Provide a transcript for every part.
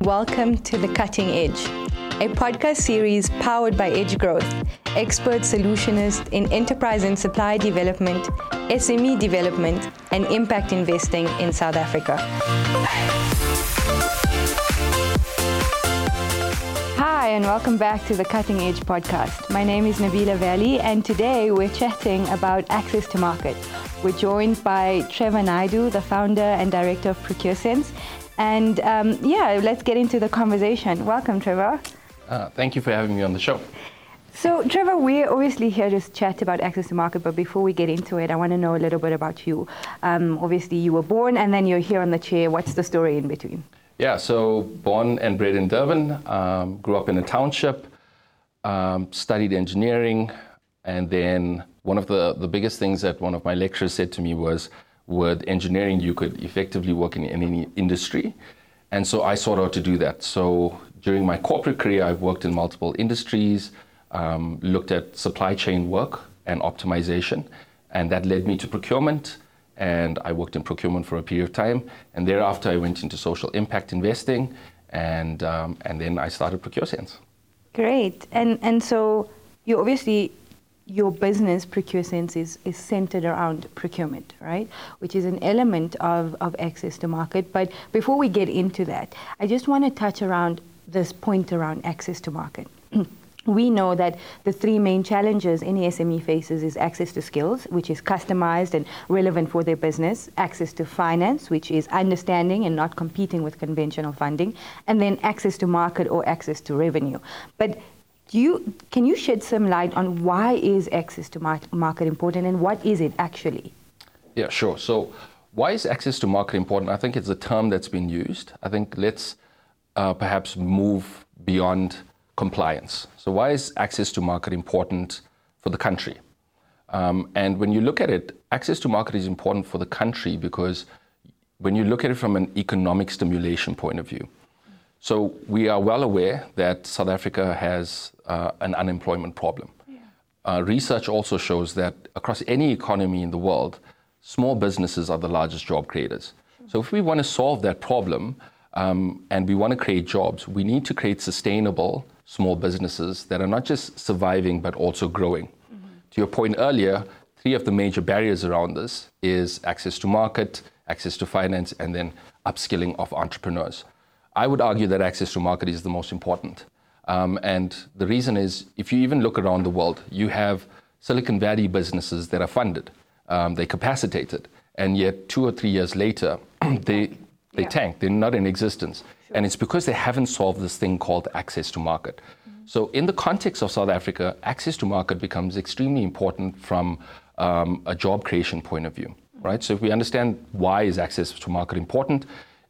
Welcome to The Cutting Edge, a podcast series powered by Edge Growth, expert solutionist in enterprise and supply development, SME development, and impact investing in South Africa. Hi, and welcome back to the Cutting Edge podcast. My name is Nabeela Vally, and today we're chatting about access to market. We're joined by Trevor Naidoo, the founder and director of ProcureSense. And um, yeah, let's get into the conversation. Welcome, Trevor. Uh, thank you for having me on the show. So, Trevor, we're obviously here to chat about access to market, but before we get into it, I want to know a little bit about you. Um, obviously, you were born and then you're here on the chair. What's the story in between? Yeah, so born and bred in Durban, um, grew up in a township, um, studied engineering, and then one of the, the biggest things that one of my lecturers said to me was, with engineering, you could effectively work in any industry. And so I sought out to do that. So during my corporate career, I've worked in multiple industries, um, looked at supply chain work and optimization, and that led me to procurement and I worked in procurement for a period of time. And thereafter, I went into social impact investing, and um, and then I started ProcureSense. Great, and and so you obviously your business ProcureSense is, is centered around procurement, right? Which is an element of, of access to market. But before we get into that, I just want to touch around this point around access to market. we know that the three main challenges any SME faces is access to skills, which is customized and relevant for their business, access to finance, which is understanding and not competing with conventional funding, and then access to market or access to revenue. But do you, can you shed some light on why is access to market important and what is it actually? Yeah, sure. So why is access to market important? I think it's a term that's been used. I think let's uh, perhaps move beyond compliance. So, why is access to market important for the country? Um, and when you look at it, access to market is important for the country because when you look at it from an economic stimulation point of view, so we are well aware that South Africa has uh, an unemployment problem. Yeah. Uh, research also shows that across any economy in the world, small businesses are the largest job creators. So if we want to solve that problem um, and we want to create jobs, we need to create sustainable small businesses that are not just surviving but also growing. Mm-hmm. To your point earlier, three of the major barriers around this is access to market, access to finance, and then upskilling of entrepreneurs. I would argue that access to market is the most important. Um, and the reason is, if you even look around the world, you have Silicon Valley businesses that are funded, um, they're capacitated, and yet two or three years later, they they yeah. tank. They're not in existence. Sure. And it's because they haven't solved this thing called access to market. Mm-hmm. So, in the context of South Africa, access to market becomes extremely important from um, a job creation point of view, mm-hmm. right? So, if we understand why is access to market important,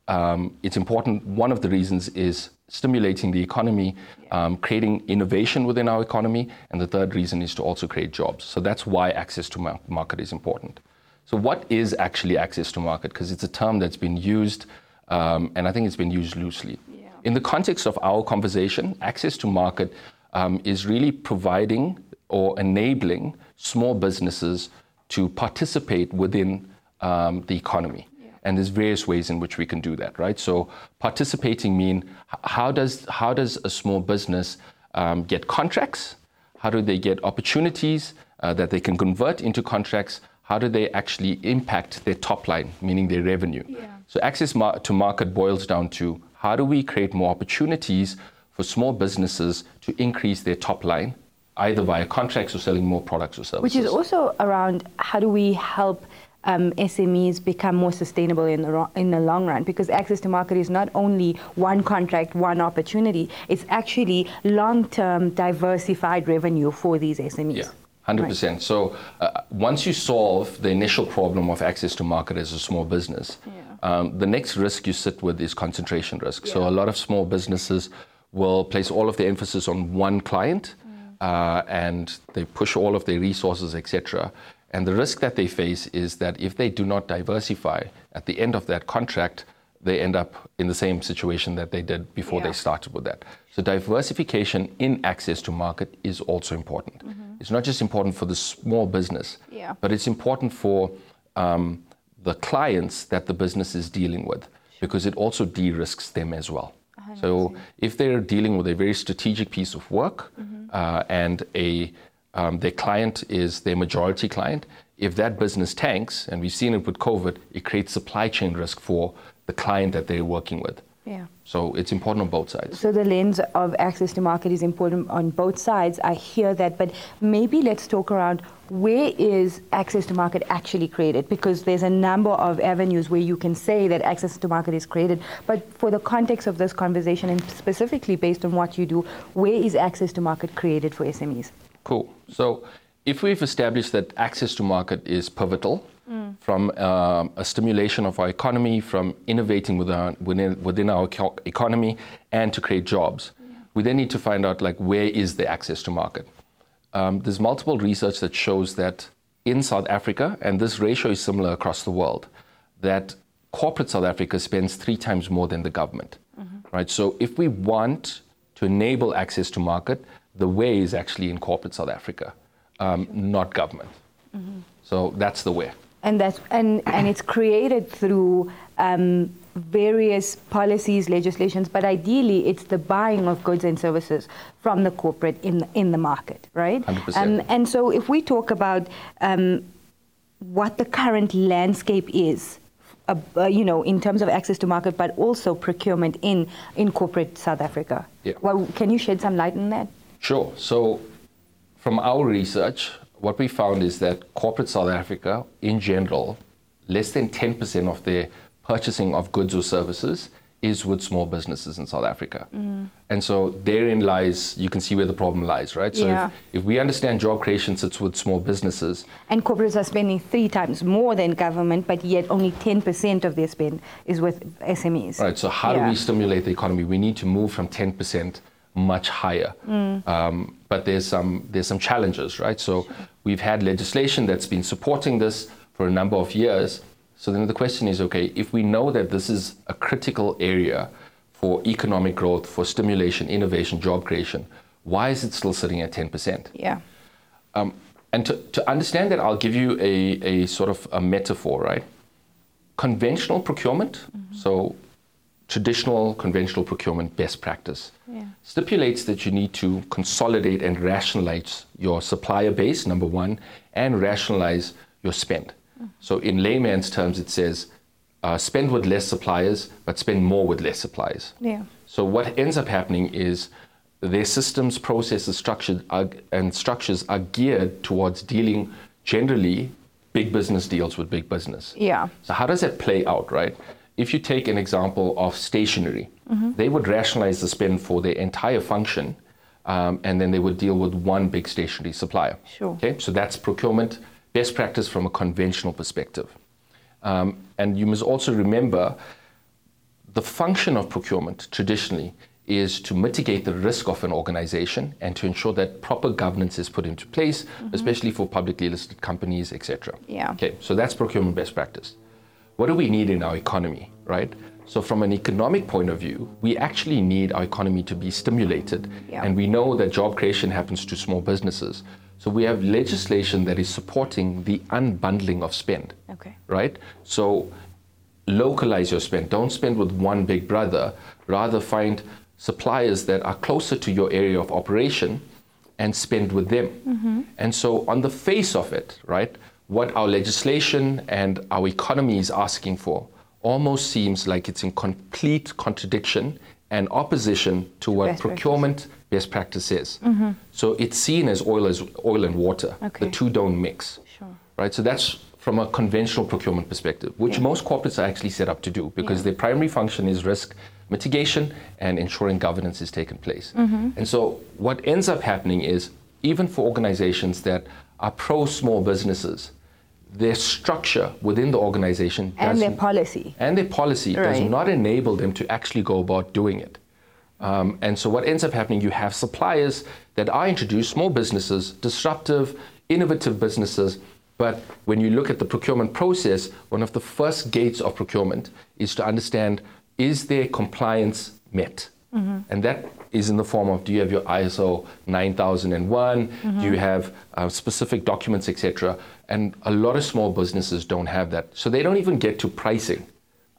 um, it's important. One of the reasons is stimulating the economy, um, creating innovation within our economy, and the third reason is to also create jobs. So that's why access to market is important. So, what is actually access to market? Because it's a term that's been used, um, and I think it's been used loosely. Yeah. In the context of our conversation, access to market um, is really providing or enabling small businesses to participate within um, the economy. And there's various ways in which we can do that, right? So, participating mean how does how does a small business um, get contracts? How do they get opportunities uh, that they can convert into contracts? how do they actually impact their top line, meaning their revenue? Yeah. So access mar- to market boils down to how do we create more opportunities for small businesses to increase their top line, either via contracts or selling more products or services. Which is also around how do we help um, SMEs become more sustainable in the, ro- in the long run because access to market is not only one contract, one opportunity, it's actually long term diversified revenue for these SMEs. Yeah. 100%. Right. So uh, once you solve the initial problem of access to market as a small business, yeah. um, the next risk you sit with is concentration risk. Yeah. So a lot of small businesses will place all of their emphasis on one client mm. uh, and they push all of their resources, etc. And the risk that they face is that if they do not diversify at the end of that contract, they end up in the same situation that they did before yeah. they started with that. So diversification in access to market is also important. Mm-hmm. It's not just important for the small business, yeah. but it's important for um, the clients that the business is dealing with because it also de-risks them as well. So if they're dealing with a very strategic piece of work uh, and a um, their client is their majority client, if that business tanks, and we've seen it with COVID, it creates supply chain risk for the client that they're working with. Yeah. So it's important on both sides. So the lens of access to market is important on both sides. I hear that, but maybe let's talk around where is access to market actually created? Because there's a number of avenues where you can say that access to market is created. But for the context of this conversation, and specifically based on what you do, where is access to market created for SMEs? Cool. So if we've established that access to market is pivotal from um, a stimulation of our economy, from innovating with our, within, within our economy, and to create jobs, we then need to find out like where is the access to market. Um, there's multiple research that shows that in South Africa, and this ratio is similar across the world, that corporate South Africa spends three times more than the government. Right. So if we want to enable access to market, the way is actually in corporate South Africa, um, not government. So that's the way. and that's and and it's created through um, various policies, legislations, but ideally it's the buying of goods and services from the corporate in the, in the market, right? 100%. Um, and so if we talk about um, what the current landscape is. Uh, uh, you know, in terms of access to market, but also procurement in, in corporate South Africa. Yeah. Well, can you shed some light on that? Sure. So, from our research, what we found is that corporate South Africa, in general, less than 10% of their purchasing of goods or services is with small businesses in South Africa. Mm. And so, therein lies, you can see where the problem lies, right? So, Yeah. if, if we understand job creation sits with small businesses, And corporates are spending three times more than government, but yet only 10% of their spend is with SMEs. Right. So how Yeah. do we stimulate the economy? We need to move from 10% much higher. Um, but there's some there's some challenges, right? So we've had legislation that's been supporting this for a number of years. So then the question is, okay, if we know that this is a critical area for economic growth, for stimulation, innovation, job creation, why is it still sitting at 10%? Yeah. Um, and to, to understand that, I'll give you a, a sort of a metaphor, right? Conventional procurement, so traditional conventional procurement best practice, Yeah. stipulates that you need to consolidate and rationalize your supplier base, number one, and rationalize your spend. So, in layman's terms, it says uh, spend with less suppliers, but spend more with less suppliers. Yeah. So what ends up happening is their systems, processes, structures, are, and structures are geared towards dealing generally big business deals with big business. Yeah. So how does that play out, right? If you take an example of stationery, they would rationalize the spend for their entire function, um, and then they would deal with one big stationery supplier. Sure. Okay, so that's procurement best practice from a conventional perspective. Um, and you must also remember the function of procurement traditionally is to mitigate the risk of an organization and to ensure that proper governance is put into place, especially for publicly listed companies, etc. Yeah. Okay, so that's procurement best practice. What do we need in our economy, right? So, from an economic point of view, we actually need our economy to be stimulated. Yeah. And we know that job creation happens to small businesses. So, we have legislation that is supporting the unbundling of spend Okay. right? So localize your spend. Don't spend with one big brother. Rather find suppliers that are closer to your area of operation and spend with them. Mm-hmm. And so on the face of it, right, what our legislation and our economy is asking for almost seems like it's in complete contradiction and opposition to what best practice. procurement best practice is. So it's seen as oil as oil and water. Okay. The two don't mix Sure. right? So that's from a conventional procurement perspective, which most corporates are actually set up to do because Yeah. their primary function is risk mitigation and ensuring governance is taken place. Mm-hmm. And so what ends up happening is even for organizations that are pro small businesses, their structure within the organization And their policy. and their policy does not enable them to actually go about doing it. Um, and so what ends up happening, you have suppliers that are introduced, small businesses, disruptive, innovative businesses. But when you look at the procurement process, one of the first gates of procurement is to understand is their compliance met? And that is in the form of do you have your ISO 9001? Do you have uh, specific documents, etc.? And a lot of small businesses don't have that. So they don't even get to pricing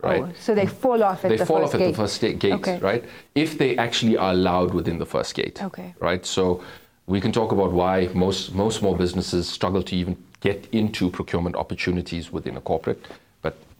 right? Oh, so they fall off at they the fall first off gate. at the first gate, Okay. right? If they actually are allowed within the first gate, Okay. right? So we can talk about why most most small businesses struggle to even get into procurement opportunities within a corporate,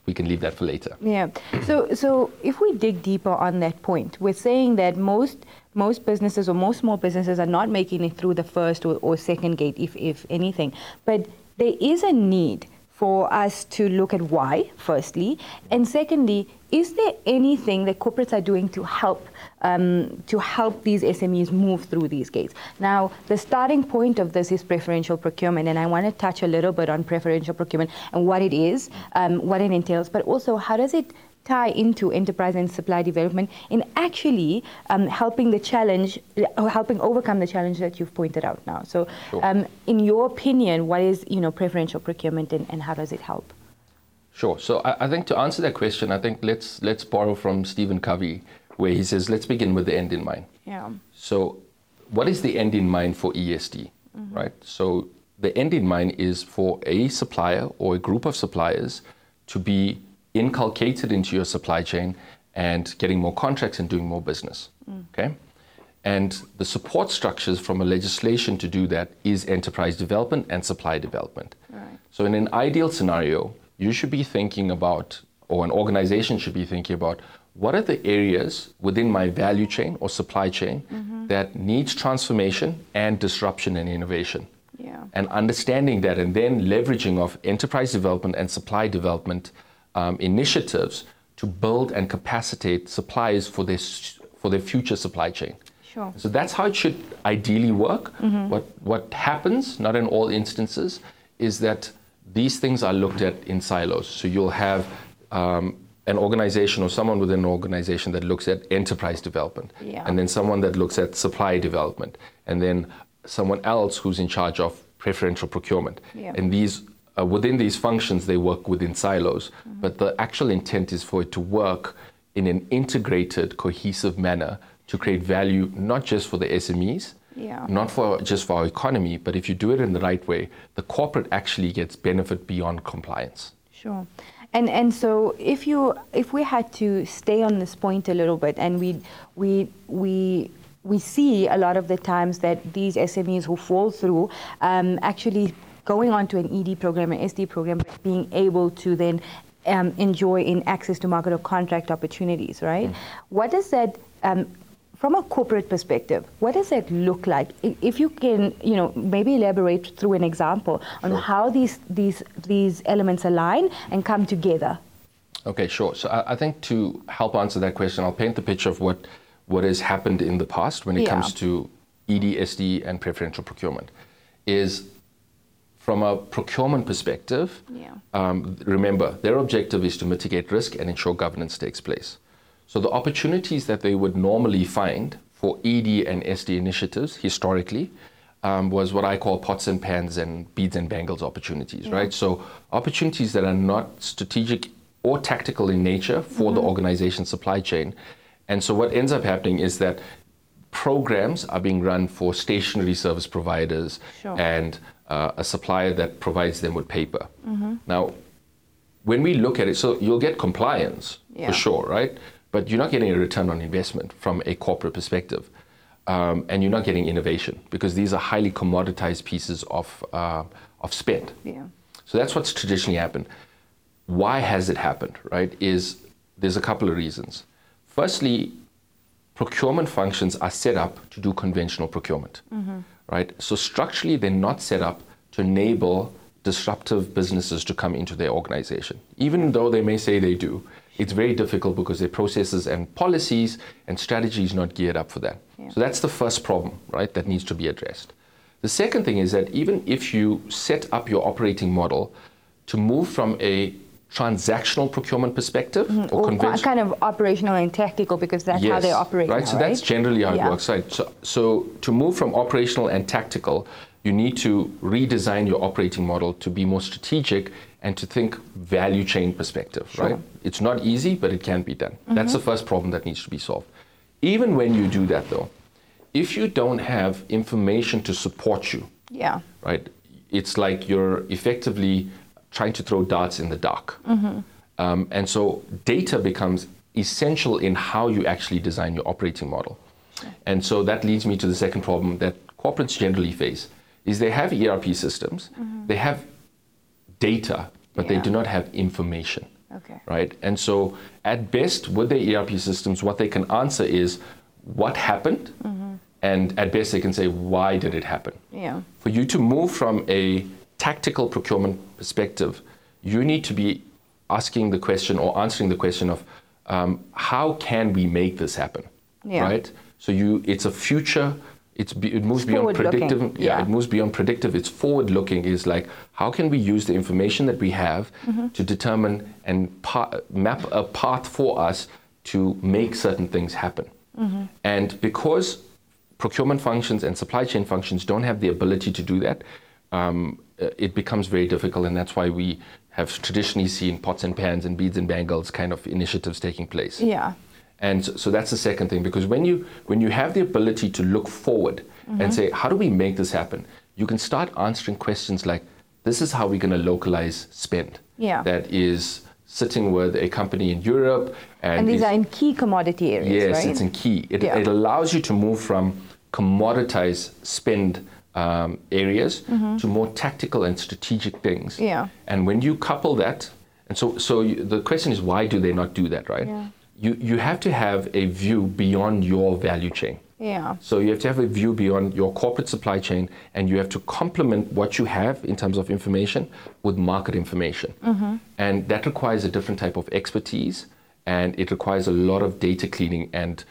we can leave that for later. Yeah. So, so if we dig deeper on that point, we're saying that most most businesses or most small businesses are not making it through the first or, or second gate, if if anything. But there is a need for us to look at why, firstly, and secondly, is there anything that corporates are doing to help um, to help these SMEs move through these gates? Now, the starting point of this is preferential procurement, and I want to touch a little bit on preferential procurement and what it is, um, what it entails, but also how does it tie into enterprise and supply development in actually um, helping the challenge, helping overcome the challenge that you've pointed out now. So, Sure. um, in your opinion, what is you know preferential procurement and, and how does it help? Sure. So I, I think to answer that question, I think let's let's borrow from Stephen Covey, where he says, "Let's begin with the end in mind." Yeah. So, what is the end in mind for ESD, right? So, the end in mind is for a supplier or a group of suppliers to be inculcated into your supply chain and getting more contracts and doing more business. Mm. Okay? And the support structures from a legislation to do that is enterprise development and supply development. Right. So, in an ideal scenario, you should be thinking about, or an organization should be thinking about, what are the areas within my value chain or supply chain mm-hmm. that needs transformation and disruption and innovation? Yeah. And understanding that and then leveraging of enterprise development and supply development um, initiatives to build and capacitate suppliers for their, for their future supply chain. Sure. So that's how it should ideally work. What, what happens, not in all instances, is that these things are looked at in silos. So you'll have um, an organization or someone within an organization that looks at enterprise development, Yeah. and then someone that looks at supply development, and then someone else who's in charge of preferential procurement. Yeah. And these uh, within these functions, they work within silos, but the actual intent is for it to work in an integrated, cohesive manner to create value not just for the SMEs, Yeah. not for just for our economy, but if you do it in the right way, the corporate actually gets benefit beyond compliance. Sure. And and so if you if we had to stay on this point a little bit and we we we we see a lot of the times that these SMEs who fall through um, actually going on to an ED program, an SD program, but being able to then um, enjoy in access to market or contract opportunities, right? What does that um, from a corporate perspective, what does that look like? If you can, you know, maybe elaborate through an example on Sure. how these these these elements align and come together. Okay, sure. So I, I think to help answer that question, I'll paint the picture of what, what has happened in the past when it Yeah. comes to ED, SD, and preferential procurement. Is from a procurement perspective, Yeah. um, remember, their objective is to mitigate risk and ensure governance takes place. So the opportunities that they would normally find for ED and SD initiatives historically um, was what I call pots and pans and beads and bangles opportunities, right? So opportunities that are not strategic or tactical in nature for the organization's supply chain. And so what ends up happening is that programs are being run for stationery service providers Sure. and uh, a supplier that provides them with paper. Now, when we look at it, so you'll get compliance Yeah. for sure, right? But you're not getting a return on investment from a corporate perspective. Um, and you're not getting innovation because these are highly commoditized pieces of, uh, of spend. Yeah. So that's what's traditionally happened. Why has it happened, right? Is there's a couple of reasons. Firstly, procurement functions are set up to do conventional procurement, right? So structurally, they're not set up to enable disruptive businesses to come into their organization. Even though they may say they do, it's very difficult because their processes and policies and strategies not geared up for that. Yeah. So that's the first problem, right, that needs to be addressed. The second thing is that even if you set up your operating model to move from a transactional procurement perspective or Or conventional kind of operational and tactical because that's how they operate Right, now, so that's generally how Yeah. it works. Right. So, so to move from operational and tactical, you need to redesign your operating model to be more strategic and to think value chain perspective. Right. It's not easy, but it can be done. That's Mm-hmm. the first problem that needs to be solved. Even when you do that, though, if you don't have information to support you, Yeah. right? It's like you're effectively trying to throw darts in the dark. Um, and so data becomes essential in how you actually design your operating model. And so that leads me to the second problem that corporates generally face is they have ERP systems, they have data, but they do not have information. Okay. Right? And so at best with their ERP systems, what they can answer is what happened, and at best they can say why did it happen. Yeah. For you to move from a tactical procurement perspective, you need to be asking the question or answering the question of um, how can we make this happen, Yeah. right? So you, it's a future. It's be, it moves It's beyond predictive. Yeah, yeah. it moves beyond predictive. It's forward-looking. Is like how can we use the information that we have Mm-hmm. to determine and pa- map a path for us to make certain things happen. Mm-hmm. And because procurement functions and supply chain functions don't have the ability to do that, um, it becomes very difficult, and that's why we have traditionally seen pots and pans and beads and bangles kind of initiatives taking place. Yeah. And so, so that's the second thing because when you when you have the ability to look forward Mm-hmm. and say how do we make this happen, you can start answering questions like this is how we're going to localize spend. Yeah. That is sitting with a company in Europe and, And these is- are in key commodity areas, Yes, right? it's in key. It, Yeah. it allows you to move from commoditize spend um, areas to more tactical and strategic things. Mm-hmm. Yeah. And when you couple that, and so, so you, the question is, why do they not do that, right? Yeah. You, you have to have a view beyond your value chain. yeah. So you have to have a view beyond your corporate supply chain, and you have to complement what you have in terms of information with market information. And that requires a different type of expertise, and it requires a lot of data cleaning and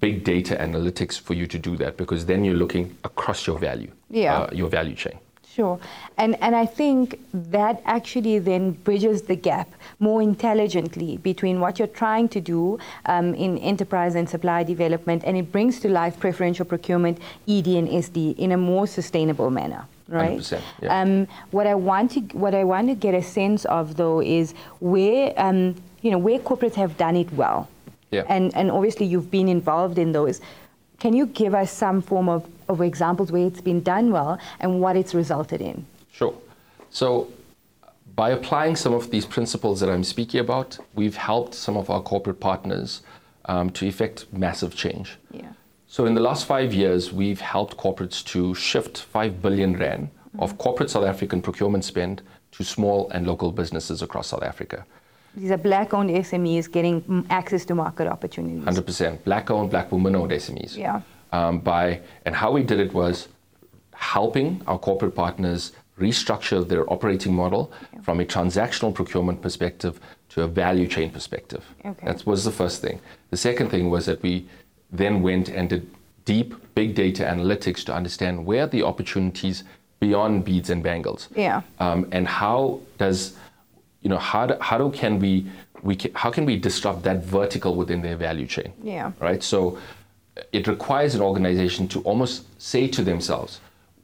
big data analytics for you to do that, because then you're looking across your value, Yeah. uh, your value chain. Sure. And, and I think that actually then bridges the gap more intelligently between what you're trying to do um, in enterprise and supply development, and it brings to life preferential procurement, ED and SD, in a more sustainable manner. Right. 100%, yeah. Um, what I want to what I want to get a sense of though is where um, you know where corporates have done it well, Yeah. and and obviously you've been involved in those. Can you give us some form of, of examples where it's been done well and what it's resulted in? Sure. So, by applying some of these principles that I'm speaking about, we've helped some of our corporate partners um, to effect massive change. Yeah. So, in the last five years, we've helped corporates to shift 5 billion Rand of corporate South African procurement spend to small and local businesses across South Africa. These are black-owned SMEs getting access to market opportunities. 100% black owned, black woman owned SMEs. Yeah. Um, by, and how we did it was helping our corporate partners restructure their operating model from a transactional procurement perspective to a value chain perspective. Okay. That was the first thing. The second thing was that we then went and did deep big data analytics to understand where the opportunities beyond beads and bangles. Yeah. Um, and how does you know how do, how do can we we can, how can we disrupt that vertical within their value chain? Yeah. Right. So it requires an organization to almost say to themselves,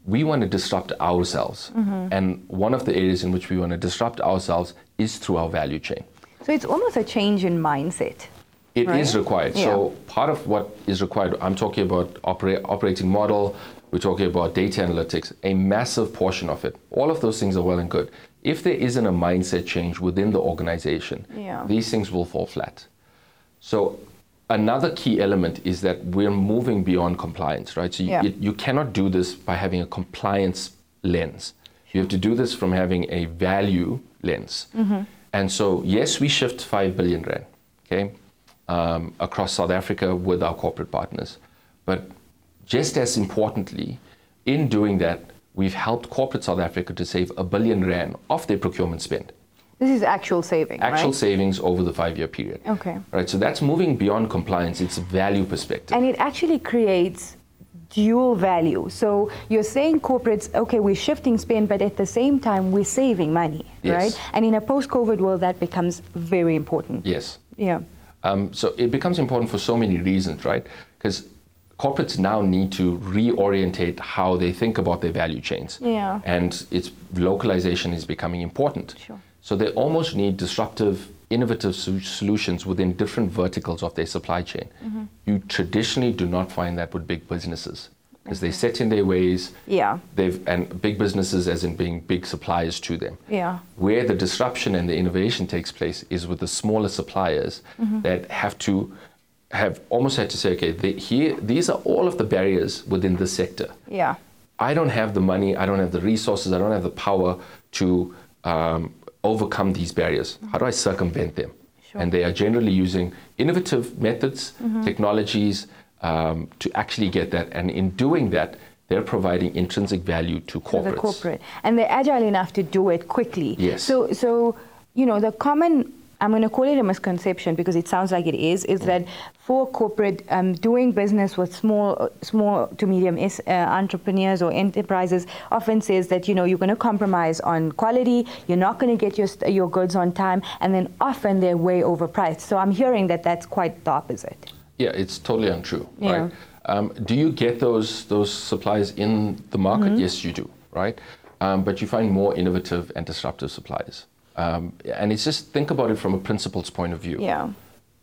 we want to disrupt ourselves, Mm-hmm. and one of the areas in which we want to disrupt ourselves is through our value chain. So it's almost a change in mindset. It is Right. required. Yeah. So part of what is required, I'm talking about opera- operating model, we're talking about data analytics, a massive portion of it. All of those things are well and good. If there isn't a mindset change within the organization, Yeah. these things will fall flat. So another key element is that we're moving beyond compliance, right? So you, Yeah. it- you cannot do this by having a compliance lens. You have to do this from having a value lens. And so, yes, we shift 5 billion Rand, okay, um, across South Africa with our corporate partners. But just as importantly, in doing that, we've helped corporate South Africa to save a billion Rand off their procurement spend This is actual saving, actual right? savings over the five year period. Okay. Right, so that's moving beyond compliance, it's value perspective. And it actually creates dual value. So you're saying corporates, okay, we're shifting spend, but at the same time, we're saving money, Yes. right? And in a post COVID world, that becomes very important. yes. Yeah. Um, so it becomes important for so many reasons, right? Because corporates now need to reorientate how they think about their value chains. Yeah. And its localization is becoming important. Sure. So they almost need disruptive, innovative so- solutions within different verticals of their supply chain. Mm-hmm. You traditionally do not find that with big businesses. because they're set in their ways. Yeah. They've and big businesses, as in being big suppliers to them. Yeah. Where the disruption and the innovation takes place is with the smaller suppliers Mm-hmm. that have to have almost had to say, okay, the, here these are all of the barriers within the sector. Yeah. I don't have the money, I don't have the resources, I don't have the power to um, overcome these barriers. How do I circumvent them? Sure. And they are generally using innovative methods, technologies um, to actually get that. And in doing that, they're providing intrinsic value to to corporates. the corporate, and they're agile enough to do it quickly. Yes. So, so you know, the common I'm going to call it a misconception because it sounds like it is. Is that for corporate um, doing business with small, small to medium is, uh, entrepreneurs or enterprises often says that you know you're going to compromise on quality, you're not going to get your your goods on time, and then often they're way overpriced. So I'm hearing that that's quite the opposite. Yeah, it's totally untrue. Yeah. Right? Um, do you get those those supplies in the market? Mm-hmm. Yes, you do. Right, um, but you find more innovative and disruptive supplies. Um, and it's just think about it from a principles point of view. Yeah.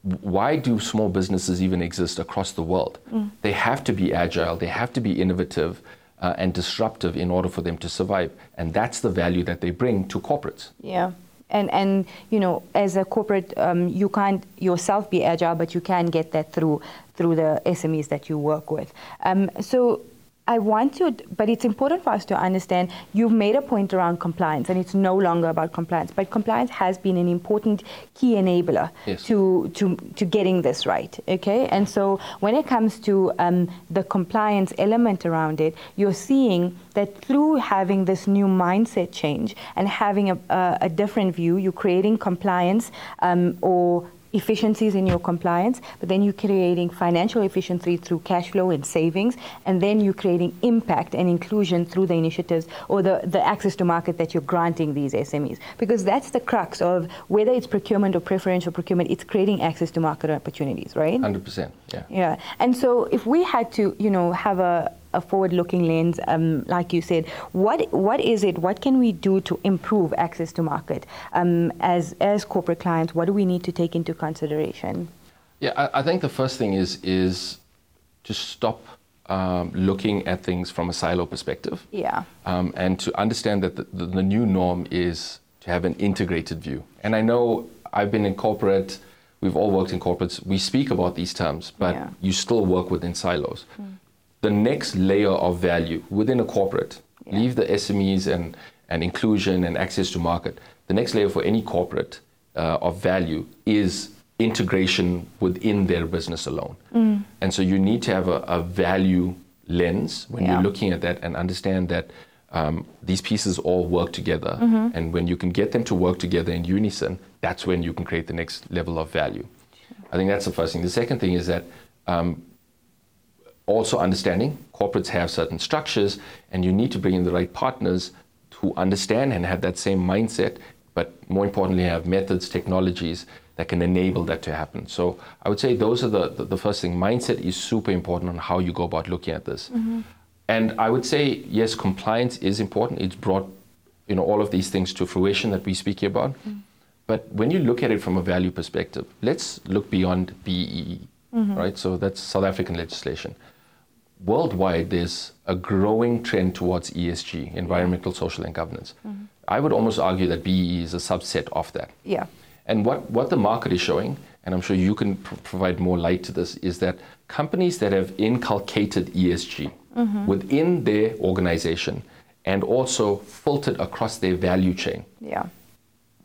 Why do small businesses even exist across the world? Mm. They have to be agile. They have to be innovative. Uh, and disruptive in order for them to survive, and that's the value that they bring to corporates. Yeah. And, and you know, as a corporate, um, you can't yourself be agile, but you can get that through through the SMEs that you work with. Um, so I want to, but it's important for us to understand. You've made a point around compliance, and it's no longer about compliance. But compliance has been an important key enabler Yes. to to to getting this right. Okay, and so when it comes to um, the compliance element around it, you're seeing that through having this new mindset change and having a, a, a different view, you're creating compliance um, or efficiencies in your compliance, but then you're creating financial efficiency through cash flow and savings, and then you're creating impact and inclusion through the initiatives or the, the access to market that you're granting these SMEs. Because that's the crux of whether it's procurement or preferential procurement, it's creating access to market opportunities, right? 100%. Yeah. Yeah, and so if we had to, you know, have a, a forward-looking lens, um, like you said, what what is it? What can we do to improve access to market um, as as corporate clients? What do we need to take into consideration? Yeah, I, I think the first thing is is to stop um, looking at things from a silo perspective. Yeah, um, and to understand that the, the, the new norm is to have an integrated view. And I know I've been in corporate, we've all worked in corporates, we speak about these terms, but Yeah. you still work within silos. The next layer of value within a corporate, Yeah. leave the SMEs and, and inclusion and access to market. The next layer for any corporate uh, of value is integration within their business alone. And so you need to have a, a value lens when Yeah. you're looking at that and understand that um, these pieces all work together. And when you can get them to work together in unison, that's when you can create the next level of value. I think that's the first thing. The second thing is that um, also understanding corporates have certain structures, and you need to bring in the right partners who understand and have that same mindset, but more importantly, have methods, technologies that can enable that to happen. So I would say those are the, the, the first thing. Mindset is super important on how you go about looking at this. Mm-hmm. And I would say, yes, compliance is important. It's brought you know, all of these things to fruition that we speak about. Mm-hmm. But when you look at it from a value perspective, let's look beyond BEE, mm-hmm. right? So that's South African legislation. Worldwide, there's a growing trend towards ESG, environmental, social, and governance. Mm-hmm. I would almost argue that BE is a subset of that. yeah, And what, what the market is showing, and I'm sure you can pr- provide more light to this, is that companies that have inculcated ESG mm-hmm. within their organization and also filtered across their value chain yeah,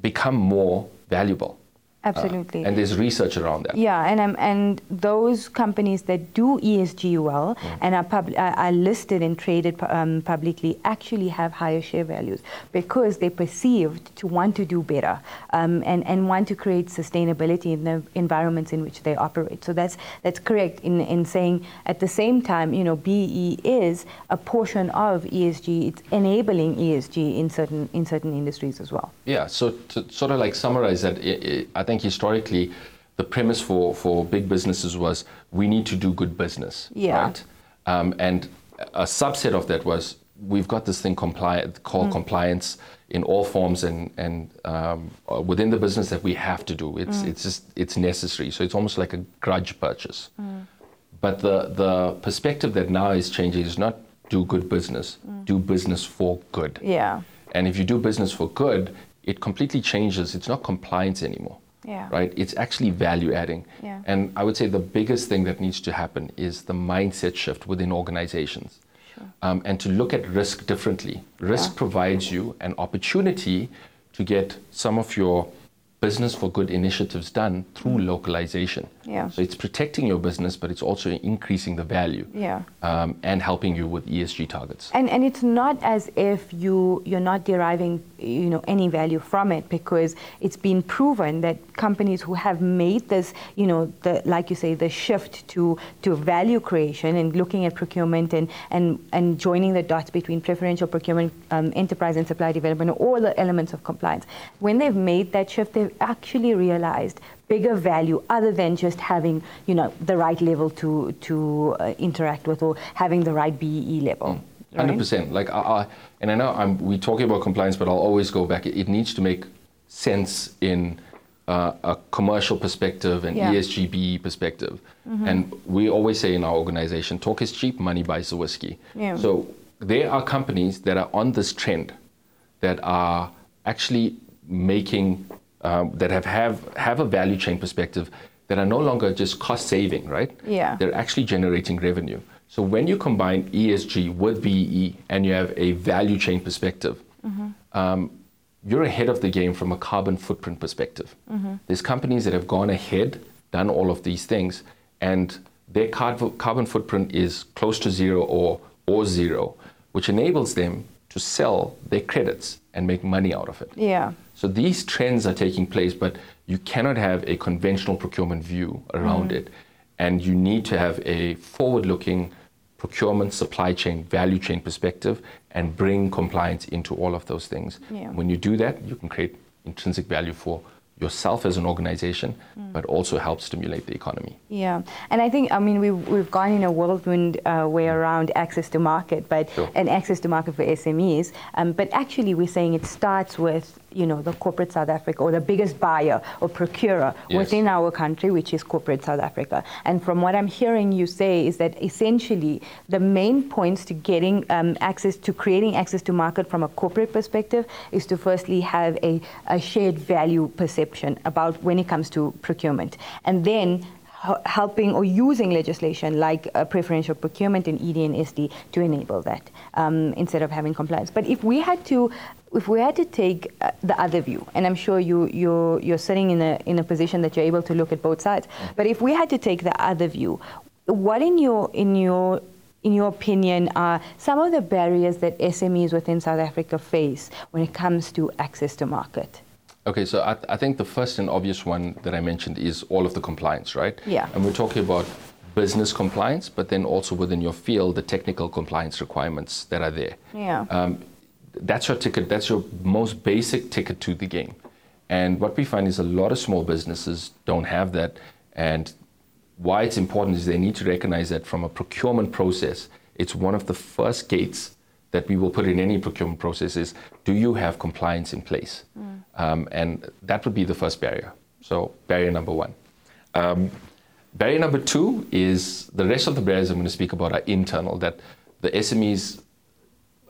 become more valuable. Absolutely. And there's research around that. Yeah, and um, and those companies that do ESG well and are, pub- are listed and traded um, publicly actually have higher share values because they're perceived to want to do better um, and and want to create sustainability in the environments in which they operate. So that's that's correct in in saying at the same time, you know, BE is a portion of ESG. It's enabling ESG in certain in certain industries as well. Yeah, so to sort of like summarize that, i i I think historically the premise for, for big businesses was we need to do good business. Yeah. Right? Um, and a subset of that was we've got this thing compli- called compliance in all forms and, and um, within the business that we have to do. It's, it's just, it's necessary. So it's almost like a grudge purchase. But the, the perspective that now is changing is not do good business, do business for good. Yeah. And if you do business for good, it completely changes. It's not compliance anymore. Yeah. Right? It's actually value adding. Yeah. And I would say the biggest thing that needs to happen is the mindset shift within organizations. Um, and to look at risk differently. Risk Yeah. provides you an opportunity to get some of your business for good initiatives done through localization. Mm. Yeah. So it's protecting your business, but it's also increasing the value Yeah. um, and helping you with ESG targets. And and it's not as if you you're not deriving you know any value from it because it's been proven that companies who have made this you know the like you say the shift to to value creation and looking at procurement and and and joining the dots between preferential procurement, um, enterprise and supply development, all the elements of compliance. When they've made that shift, they've actually realized bigger value other than just having you know the right level to to uh, interact with or having the right BEE level. right? Hundred percent. Like, I, I, and I know I'm, we're talking about compliance, but I'll always go back. It, it needs to make sense in uh, a commercial perspective and Yeah. ESG BE perspective. And we always say in our organization, talk is cheap, money buys the whiskey. Yeah. So there are companies that are on this trend that are actually making um, that have, have have a value chain perspective that are no longer just cost saving, right? Yeah. They're actually generating revenue. So when you combine ESG with VE and you have a value chain perspective, um, you're ahead of the game from a carbon footprint perspective. There's companies that have gone ahead, done all of these things, and their carbon footprint is close to zero or, or zero, which enables them to sell their credits and make money out of it. Yeah. So these trends are taking place, but you cannot have a conventional procurement view around mm. it. And you need to have a forward looking procurement, supply chain, value chain perspective and bring compliance into all of those things. Yeah. When you do that, you can create intrinsic value for yourself as an organization, but also help stimulate the economy. Yeah, and I think I mean we've we've gone in a whirlwind uh, way around access to market, but Sure. and access to market for SMEs. Um, but actually, we're saying it starts with you know the corporate South Africa or the biggest buyer or procurer Yes. within our country, which is corporate South Africa. And from what I'm hearing you say is that essentially the main points to getting um, access to creating access to market from a corporate perspective is to firstly have a, a shared value perception about when it comes to procurement, and then helping or using legislation like uh, preferential procurement in ED and SD to enable that um, instead of having compliance. But if we had to, if we had to take uh, the other view, and I'm sure you you're you're sitting in a in a position that you're able to look at both sides. But if we had to take the other view, what in your in your in your opinion, are some of the barriers that SMEs within South Africa face when it comes to access to market? Okay, so I, I think the first and obvious one that I mentioned is all of the compliance, right? Yeah. And we're talking about business compliance, but then also within your field, the technical compliance requirements that are there. Yeah. Um, that's your ticket, that's your most basic ticket to the game. And what we find is a lot of small businesses don't have that. And why it's important is they need to recognize that from a procurement process, it's one of the first gates that we will put in any procurement process is do you have compliance in place? Um, and that would be the first barrier. So, barrier number one. Um, barrier number two is the rest of the barriers I'm going to speak about are internal, that the SMEs,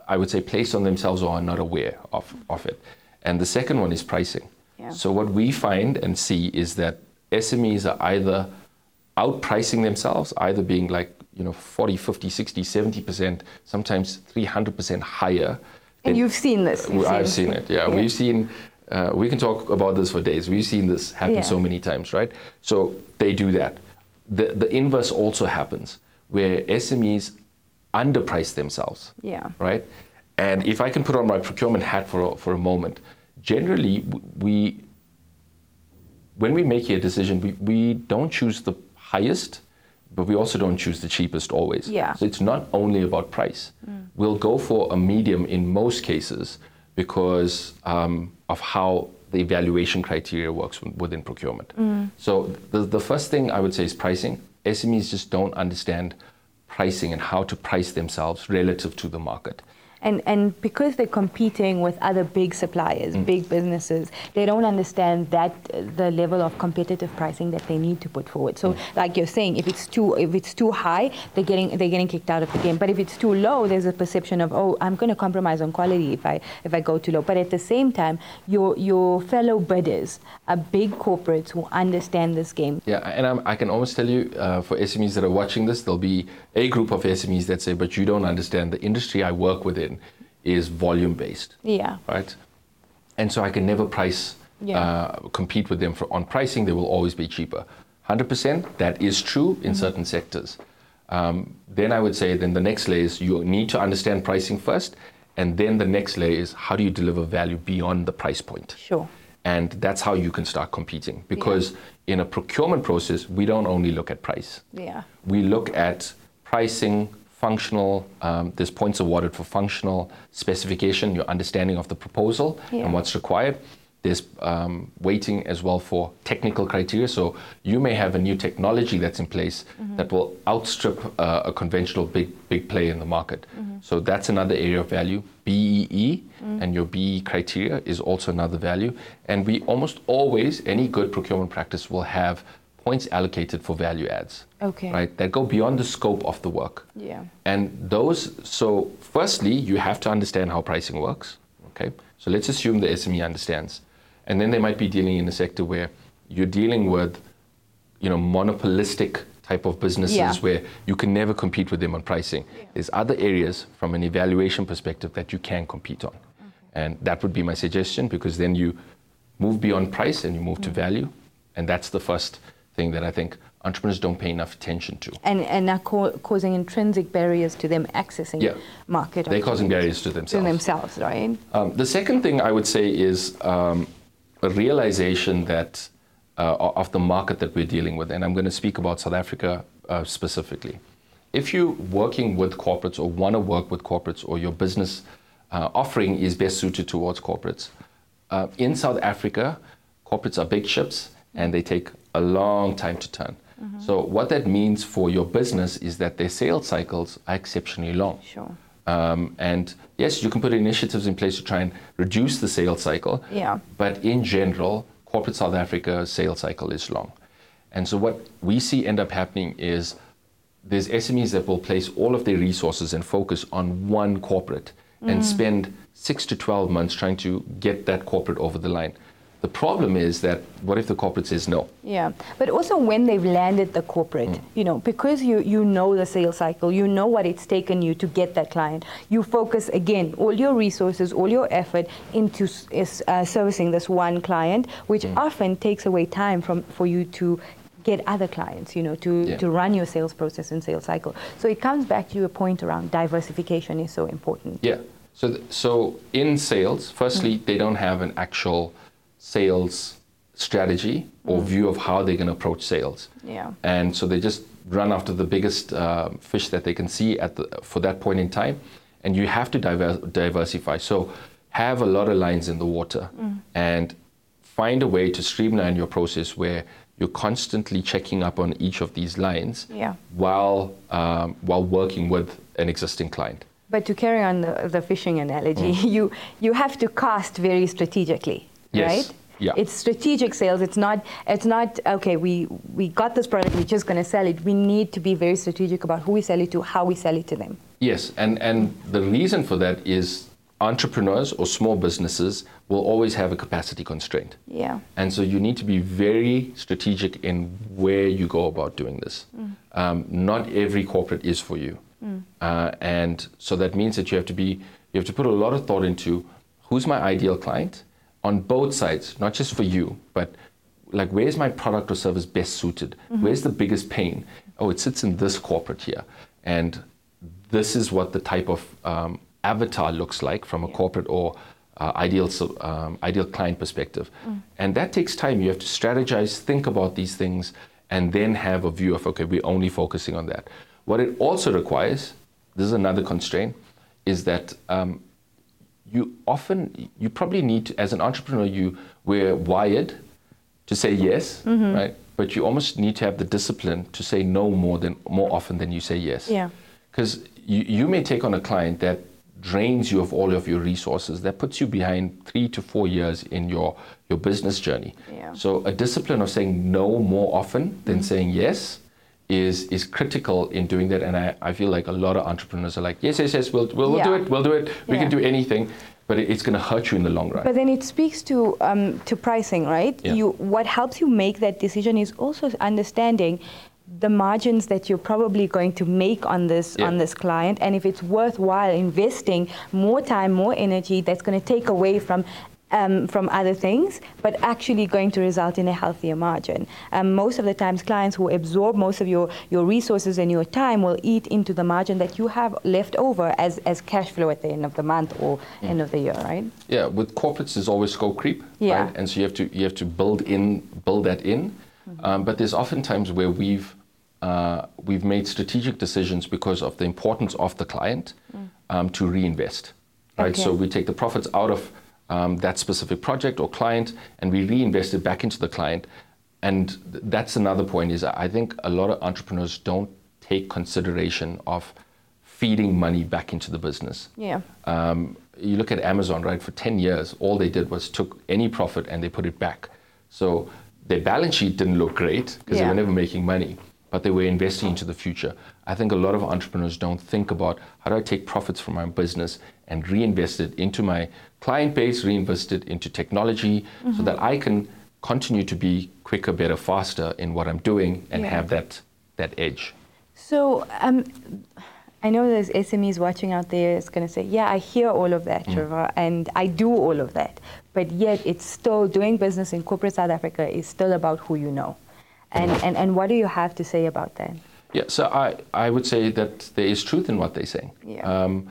I would say, place on themselves or are not aware of, of it. And the second one is pricing. Yeah. So, what we find and see is that SMEs are either outpricing themselves, either being like, you know, 40, 50, 60, 70%, sometimes 300% higher. And you've seen this. you've I've seen it. Yeah, Yeah. we've seen. Uh, we can talk about this for days. We've seen this happen Yeah. so many times, right? So they do that. The the inverse also happens, where SMEs underprice themselves. Yeah. Right. And if I can put on my procurement hat for a, for a moment, generally we, when we make a decision, we, we don't choose the highest, but we also don't choose the cheapest always. Yeah. So it's not only about price. We'll go for a medium in most cases because um, of how the evaluation criteria works within procurement. So the, the first thing I would say is pricing. SMEs just don't understand pricing and how to price themselves relative to the market. And, and because they're competing with other big suppliers, Mm. big businesses, they don't understand that uh, the level of competitive pricing that they need to put forward. Mm. So, like you're saying, if it's too if it's too high, they're getting they're getting kicked out of the game. But if it's too low, there's a perception of oh, I'm going to compromise on quality if I if I go too low. But at the same time, your your fellow bidders are big corporates who understand this game. Yeah, and I'm, I can almost tell you uh, for SMEs that are watching this, there'll be a group of SMEs that say, but you don't understand. The industry I work within is volume based, Yeah. right? And so I can never price, Yeah. uh, compete with them for, on pricing. They will always be cheaper. 100%, that is true in certain sectors. Um, then I would say, then the next layer is you need to understand pricing first. And then the next layer is how do you deliver value beyond the price point? Sure. And that's how you can start competing. Because in a procurement process, we don't only look at price. Yeah. We look at pricing, functional, um, there's points awarded for functional specification, your understanding of the proposal Yeah. and what's required. There's um, weighting as well for technical criteria. So you may have a new technology that's in place that will outstrip uh, a conventional big big player in the market. So that's another area of value. BEE and your BE criteria is also another value. And we almost always, any good procurement practice will have points allocated for value adds. Okay. Right, that go beyond the scope of the work. Yeah. And those, so firstly, you have to understand how pricing works. Okay, so let's assume the SME understands, and then they might be dealing in a sector where you're dealing with, you know, monopolistic type of businesses Yeah. where you can never compete with them on pricing. There's other areas from an evaluation perspective that you can compete on, and that would be my suggestion because then you move beyond price and you move Mm. to value, and that's the first thing that I think entrepreneurs don't pay enough attention to. And, and are co- causing intrinsic barriers to them accessing Yeah. market. They're causing barriers to themselves. To themselves. right? Um, the second thing I would say is um, a realization that uh, of the market that we're dealing with, and I'm going to speak about South Africa uh, specifically. If you're working with corporates or want to work with corporates, or your business uh, offering is best suited towards corporates, uh, in South Africa, corporates are big ships and they take a long time to turn. So what that means for your business is that their sales cycles are exceptionally long. Sure. Um, and yes, you can put initiatives in place to try and reduce the sales cycle. Yeah. But in general, corporate South Africa sales cycle is long. And so what we see end up happening is there's SMEs that will place all of their resources and focus on one corporate and spend six to 12 months trying to get that corporate over the line. The problem is that what if the corporate says no? Yeah, but also when they've landed the corporate, Mm. you know, because you you know the sales cycle, you know what it's taken you to get that client. You focus again all your resources, all your effort into uh, servicing this one client, which Mm. often takes away time from for you to get other clients, you know, to, Yeah. to run your sales process and sales cycle. So it comes back to your point around diversification is so important. Yeah. So, th- so in sales, firstly, they don't have an actual sales strategy or view of how they're going to approach sales. Yeah. And so they just run after the biggest uh, fish that they can see at the, for that point in time. And you have to diver- diversify. So have a lot of lines in the water and find a way to streamline your process where you're constantly checking up on each of these lines Yeah. while, um, while working with an existing client. But to carry on the, the fishing analogy, you you have to cast very strategically, Mm. Yes. right? Yeah. It's strategic sales. It's not. It's not okay. We we got this product. We're just going to sell it. We need to be very strategic about who we sell it to, how we sell it to them. Yes, and, and the reason for that is entrepreneurs or small businesses will always have a capacity constraint. Yeah. And so you need to be very strategic in where you go about doing this. Um, not every corporate is for you. Uh, and so that means that you have to be, you have to put a lot of thought into who's my ideal client on both sides, not just for you, but like where's my product or service best suited? Where's the biggest pain? Oh, it sits in this corporate here. And this is what the type of um, avatar looks like from a corporate or uh, ideal um, ideal client perspective, and that takes time. You have to strategize, think about these things, and then have a view of okay, we're only focusing on that. What it also requires, this is another constraint, is that um, you often you probably need to, as an entrepreneur, you we're wired to say yes, mm-hmm. right? But you almost need to have the discipline to say no more than more often than you say yes Yeah. because you, you may take on a client that drains you of all of your resources, that puts you behind three to four years in your, your business journey. Yeah. So a discipline of saying no more often than mm-hmm. saying yes is is critical in doing that. And I, I feel like a lot of entrepreneurs are like, yes, yes, yes, we'll, we'll, we'll do it, we'll do it, we Yeah. can do anything, but it- it's going to hurt you in the long run. But then it speaks to um, to pricing, right? Yeah. You what helps you make that decision is also understanding the margins that you're probably going to make on this Yeah. on this client, and if it's worthwhile investing more time, more energy, that's going to take away from. Um, from other things, but actually going to result in a healthier margin. Um, most of the times, clients who absorb most of your, your resources and your time will eat into the margin that you have left over as, as cash flow at the end of the month or end of the year, right? Yeah, with corporates, there's always scope creep, Yeah. right? And so you have to you have to build in build that in. Um, but there's often times where we've uh, we've made strategic decisions because of the importance of the client um, to reinvest, right? Okay. So we take the profits out of um, that specific project or client and we reinvest it back into the client. And th- that's another point is I think a lot of entrepreneurs don't take consideration of feeding money back into the business. Yeah. Um, you look at Amazon, right? For 10 years, all they did was took any profit and they put it back. So their balance sheet didn't look great because they were never making money, but they were investing into the future. I think a lot of entrepreneurs don't think about how do I take profits from my business and reinvest it into my client base, reinvested into technology so that I can continue to be quicker, better, faster in what I'm doing and Yeah. have that, that edge. So um, I know there's SMEs watching out there is going to say, yeah, I hear all of that, Trevor, and I do all of that. But yet it's still doing business in corporate South Africa is still about who you know. And, and, and what do you have to say about that? Yeah, so I, I would say that there is truth in what they're saying. Yeah. Um,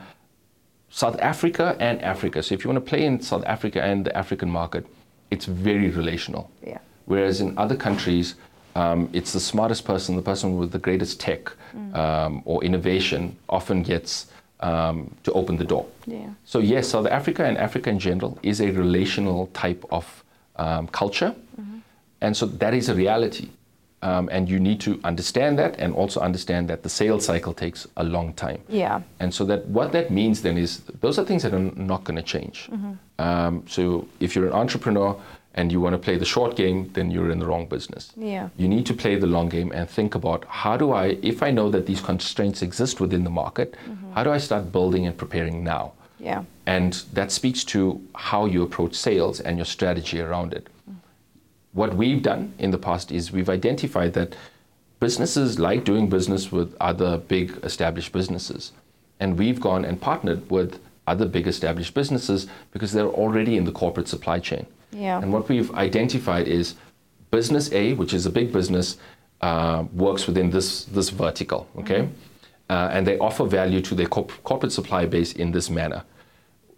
South Africa and Africa. So if you want to play in South Africa and the African market, it's very relational. Yeah. Whereas in other countries, um, it's the smartest person, the person with the greatest tech um, or innovation, often gets um, to open the door. Yeah. So yes, South Africa and Africa in general is a relational type of um, culture, and so that is a reality. Um, and you need to understand that, and also understand that the sales cycle takes a long time. Yeah. And so that what that means then is those are things that are not going to change. Um, so if you're an entrepreneur and you want to play the short game, then you're in the wrong business. Yeah. You need to play the long game and think about how do I, if I know that these constraints exist within the market, how do I start building and preparing now? Yeah. And that speaks to how you approach sales and your strategy around it. What we've done in the past is we've identified that businesses like doing business with other big established businesses. And we've gone and partnered with other big established businesses because they're already in the corporate supply chain. Yeah. And what we've identified is business A, which is a big business, uh, works within this, this vertical, okay? Uh, and they offer value to their corp- corporate supply base in this manner.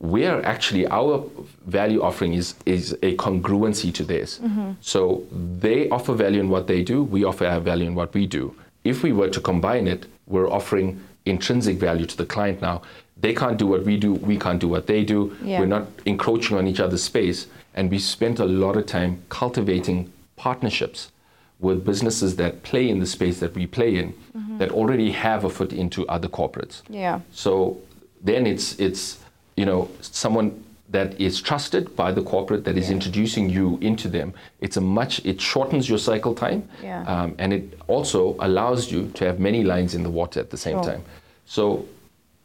We're actually, our value offering is, is a congruency to theirs. Mm-hmm. So they offer value in what they do, we offer our value in what we do. If we were to combine it, we're offering intrinsic value to the client now. They can't do what we do, we can't do what they do. Yeah. We're not encroaching on each other's space. And we spent a lot of time cultivating partnerships with businesses that play in the space that we play in, mm-hmm. that already have a foot into other corporates. Yeah. So then it's it's you know someone that is trusted by the corporate that is Yeah. introducing you into them. It's a much it shortens your cycle time, Yeah. um, and it also allows you to have many lines in the water at the same Sure. time. So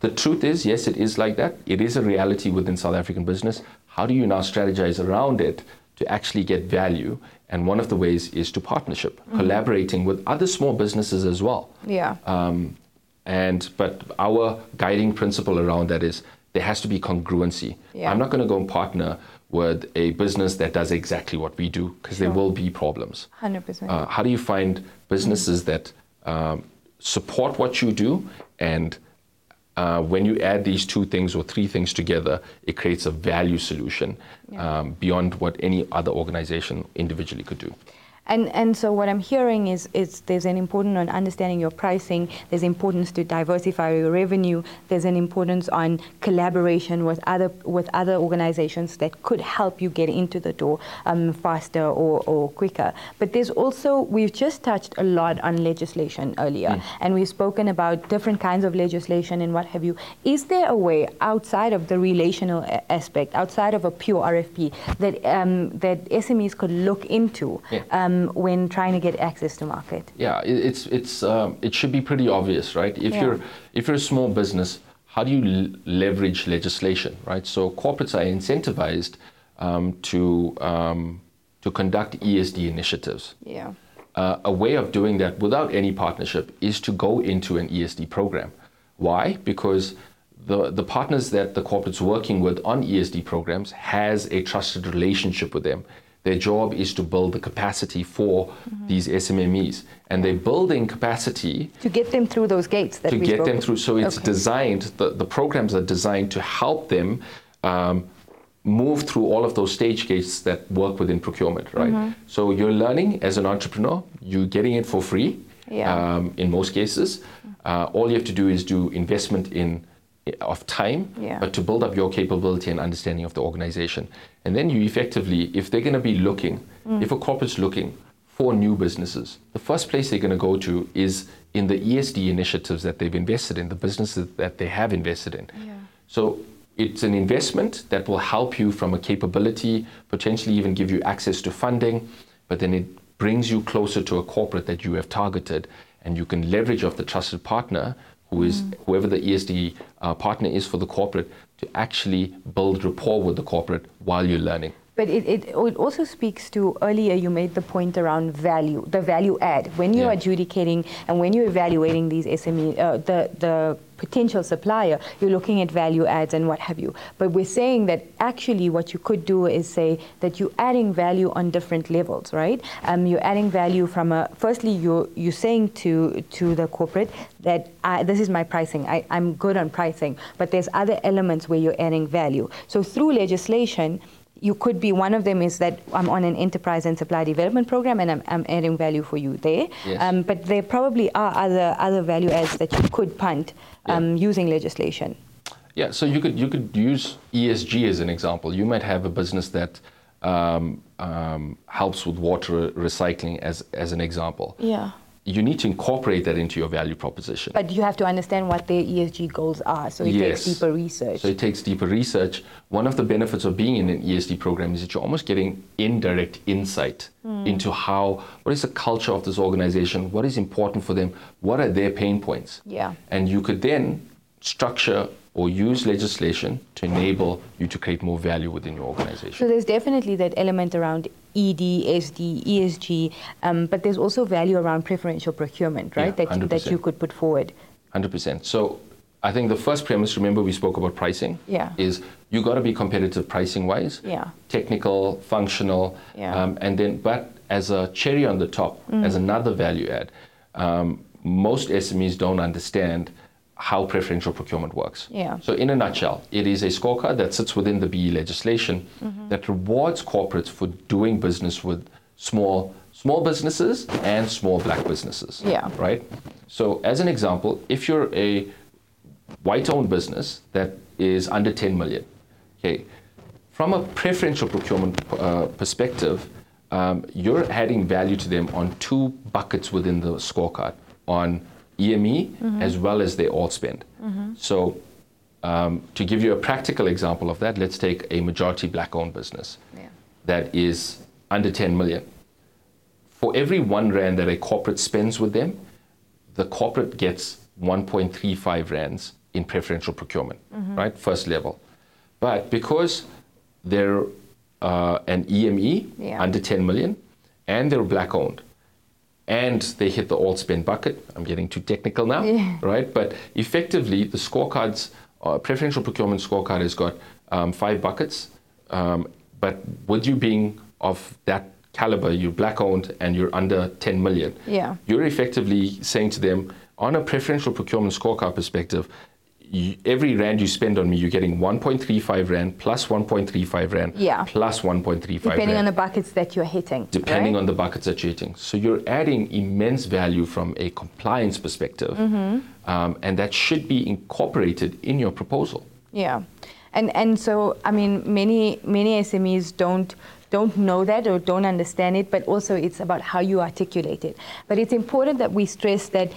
the truth is, yes, it is like that. It is a reality within South African business. How do you now strategize around it to actually get value? And one of the ways is to partnership, Mm-hmm. collaborating with other small businesses as well. Yeah. Um, and but our guiding principle around that is there has to be congruency. Yeah. I'm not going to go and partner with a business that does exactly what we do because there will be problems. 100%. Uh, how do you find businesses that um, support what you do and uh, when you add these two things or three things together, it creates a value solution um, beyond what any other organization individually could do. And and so what I'm hearing is is there's an importance on understanding your pricing. There's importance to diversify your revenue. There's an importance on collaboration with other with other organizations that could help you get into the door um, faster or, or quicker. But there's also we've just touched a lot on legislation earlier, mm. and we've spoken about different kinds of legislation and what have you. Is there a way outside of the relational aspect, outside of a pure RFP, that um, that SMEs could look into? Yeah. Um, um, when trying to get access to market? Yeah, it's it's um, it should be pretty obvious, right? If yeah. you're if you're a small business, how do you l- leverage legislation, right? So corporates are incentivized um, to um, to conduct ESD initiatives. Yeah. Uh, a way of doing that without any partnership is to go into an ESD program. Why? Because the, the partners that the corporate's working with on ESD programs has a trusted relationship with them. Their job is to build the capacity for mm-hmm. these SMMEs, and they're building capacity to get them through those gates. to get them through. So it's okay. designed. The, the programs are designed to help them um, move through all of those stage gates that work within procurement. Right. Mm-hmm. So you're learning as an entrepreneur. You're getting it for free. Yeah. Um, in most cases, uh, all you have to do is do investment in of time, yeah. but to build up your capability and understanding of the organization. And then you effectively, if they're going to be looking, mm. if a corporate's looking for new businesses, the first place they're going to go to is in the ESD initiatives that they've invested in, the businesses that they have invested in. Yeah. So it's an investment that will help you from a capability, potentially even give you access to funding, but then it brings you closer to a corporate that you have targeted and you can leverage off the trusted partner mm. whoever the ESD uh, partner is for the corporate to actually build rapport with the corporate while you're learning. But it, it, it, also speaks to earlier you made the point around value, the value add. When you're yeah. adjudicating and when you're evaluating these SME, uh, the, the potential supplier, you're looking at value adds and what have you. But we're saying that actually what you could do is say that you're adding value on different levels, right? Um, you're adding value from a, firstly, you're, you're saying to, to the corporate that I, this is my pricing, I, I'm good on pricing, but there's other elements where you're adding value. So through legislation, you could be one of them is that I'm on an enterprise and supply development program and I'm, I'm adding value for you there. Yes. Um, but there probably are other other value adds that you could punt um, yeah. using legislation. Yeah, so you could you could use ESG as an example. You might have a business that um, um helps with water recycling as as an example. Yeah you need to incorporate that into your value proposition. But you have to understand what their ESG goals are. So it yes. takes deeper research. So it takes deeper research. One of the benefits of being in an ESD program is that you're almost getting indirect insight mm. into how, what is the culture of this organization, what is important for them, what are their pain points. Yeah. And you could then structure or use legislation to enable you to create more value within your organization. So there's definitely that element around ED, SD, ESG, um, but there's also value around preferential procurement, right? Yeah, that, that you could put forward. 100%. So I think the first premise, remember we spoke about pricing, yeah. is you got to be competitive pricing wise, yeah. technical, functional, yeah. um, and then, but as a cherry on the top, mm. as another value add, um, most SMEs don't understand how preferential procurement works. Yeah. So, in a nutshell, it is a scorecard that sits within the BE legislation mm-hmm. that rewards corporates for doing business with small small businesses and small black businesses. Yeah. Right. So, as an example, if you're a white-owned business that is under 10 million, okay, from a preferential procurement uh, perspective, um, you're adding value to them on two buckets within the scorecard on EME mm-hmm. as well as their alt spend. Mm-hmm. So, um, to give you a practical example of that, let's take a majority black owned business yeah. that is under 10 million. For every one Rand that a corporate spends with them, the corporate gets 1.35 Rands in preferential procurement, mm-hmm. right? First level. But because they're uh, an EME yeah. under 10 million and they're black owned, and they hit the all spend bucket. I'm getting too technical now, yeah. right? But effectively, the scorecards, uh, preferential procurement scorecard has got um, five buckets. Um, but with you being of that caliber, you're black owned and you're under 10 million, yeah. you're effectively saying to them, on a preferential procurement scorecard perspective, you, every rand you spend on me, you're getting 1.35 rand plus 1.35 rand Yeah. plus 1.35 Depending rand on the buckets that you're hitting. depending right? on the buckets that you're hitting. So you're adding immense value from a compliance perspective, Mm-hmm. um, and that should be incorporated in your proposal. Yeah, and and so I mean, many many SMEs don't don't know that or don't understand it, but also it's about how you articulate it. But it's important that we stress that.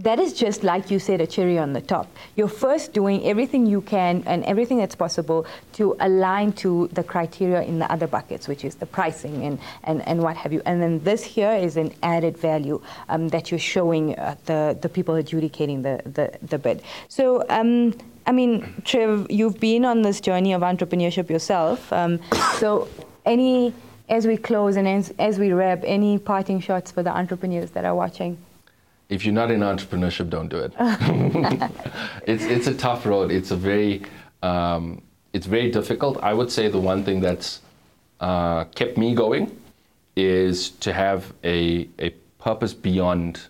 That is just like you said, a cherry on the top. You're first doing everything you can and everything that's possible to align to the criteria in the other buckets, which is the pricing and, and, and what have you. And then this here is an added value um, that you're showing uh, the, the people adjudicating the, the, the bid. So, um, I mean, Trev, you've been on this journey of entrepreneurship yourself. Um, so, any, as we close and as, as we wrap, any parting shots for the entrepreneurs that are watching? If you're not in entrepreneurship, don't do it. it's it's a tough road. It's a very um, it's very difficult. I would say the one thing that's uh, kept me going is to have a a purpose beyond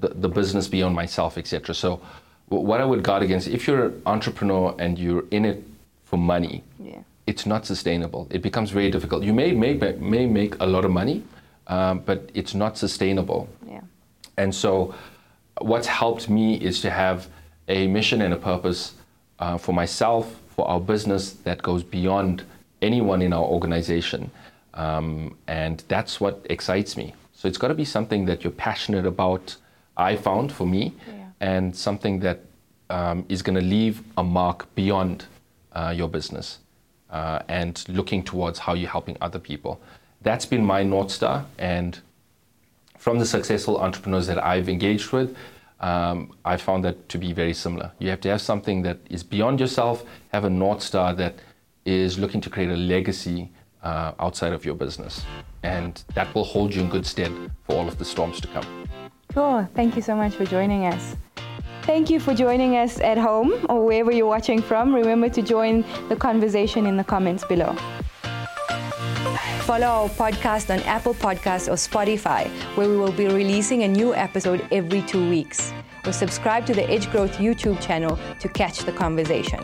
the, the business beyond myself, etc. So, what I would guard against, if you're an entrepreneur and you're in it for money, Yeah. it's not sustainable. It becomes very difficult. You may make may make a lot of money, um, but it's not sustainable. Yeah. And so, what's helped me is to have a mission and a purpose uh, for myself, for our business that goes beyond anyone in our organization. Um, and that's what excites me. So, it's got to be something that you're passionate about, I found for me, Yeah. and something that um, is going to leave a mark beyond uh, your business uh, and looking towards how you're helping other people. That's been my North Star. And from the successful entrepreneurs that I've engaged with, um, I found that to be very similar. You have to have something that is beyond yourself, have a North Star that is looking to create a legacy uh, outside of your business. And that will hold you in good stead for all of the storms to come. Cool. Thank you so much for joining us. Thank you for joining us at home or wherever you're watching from. Remember to join the conversation in the comments below. Follow our podcast on Apple Podcasts or Spotify, where we will be releasing a new episode every two weeks. Or subscribe to the Edge Growth YouTube channel to catch the conversation.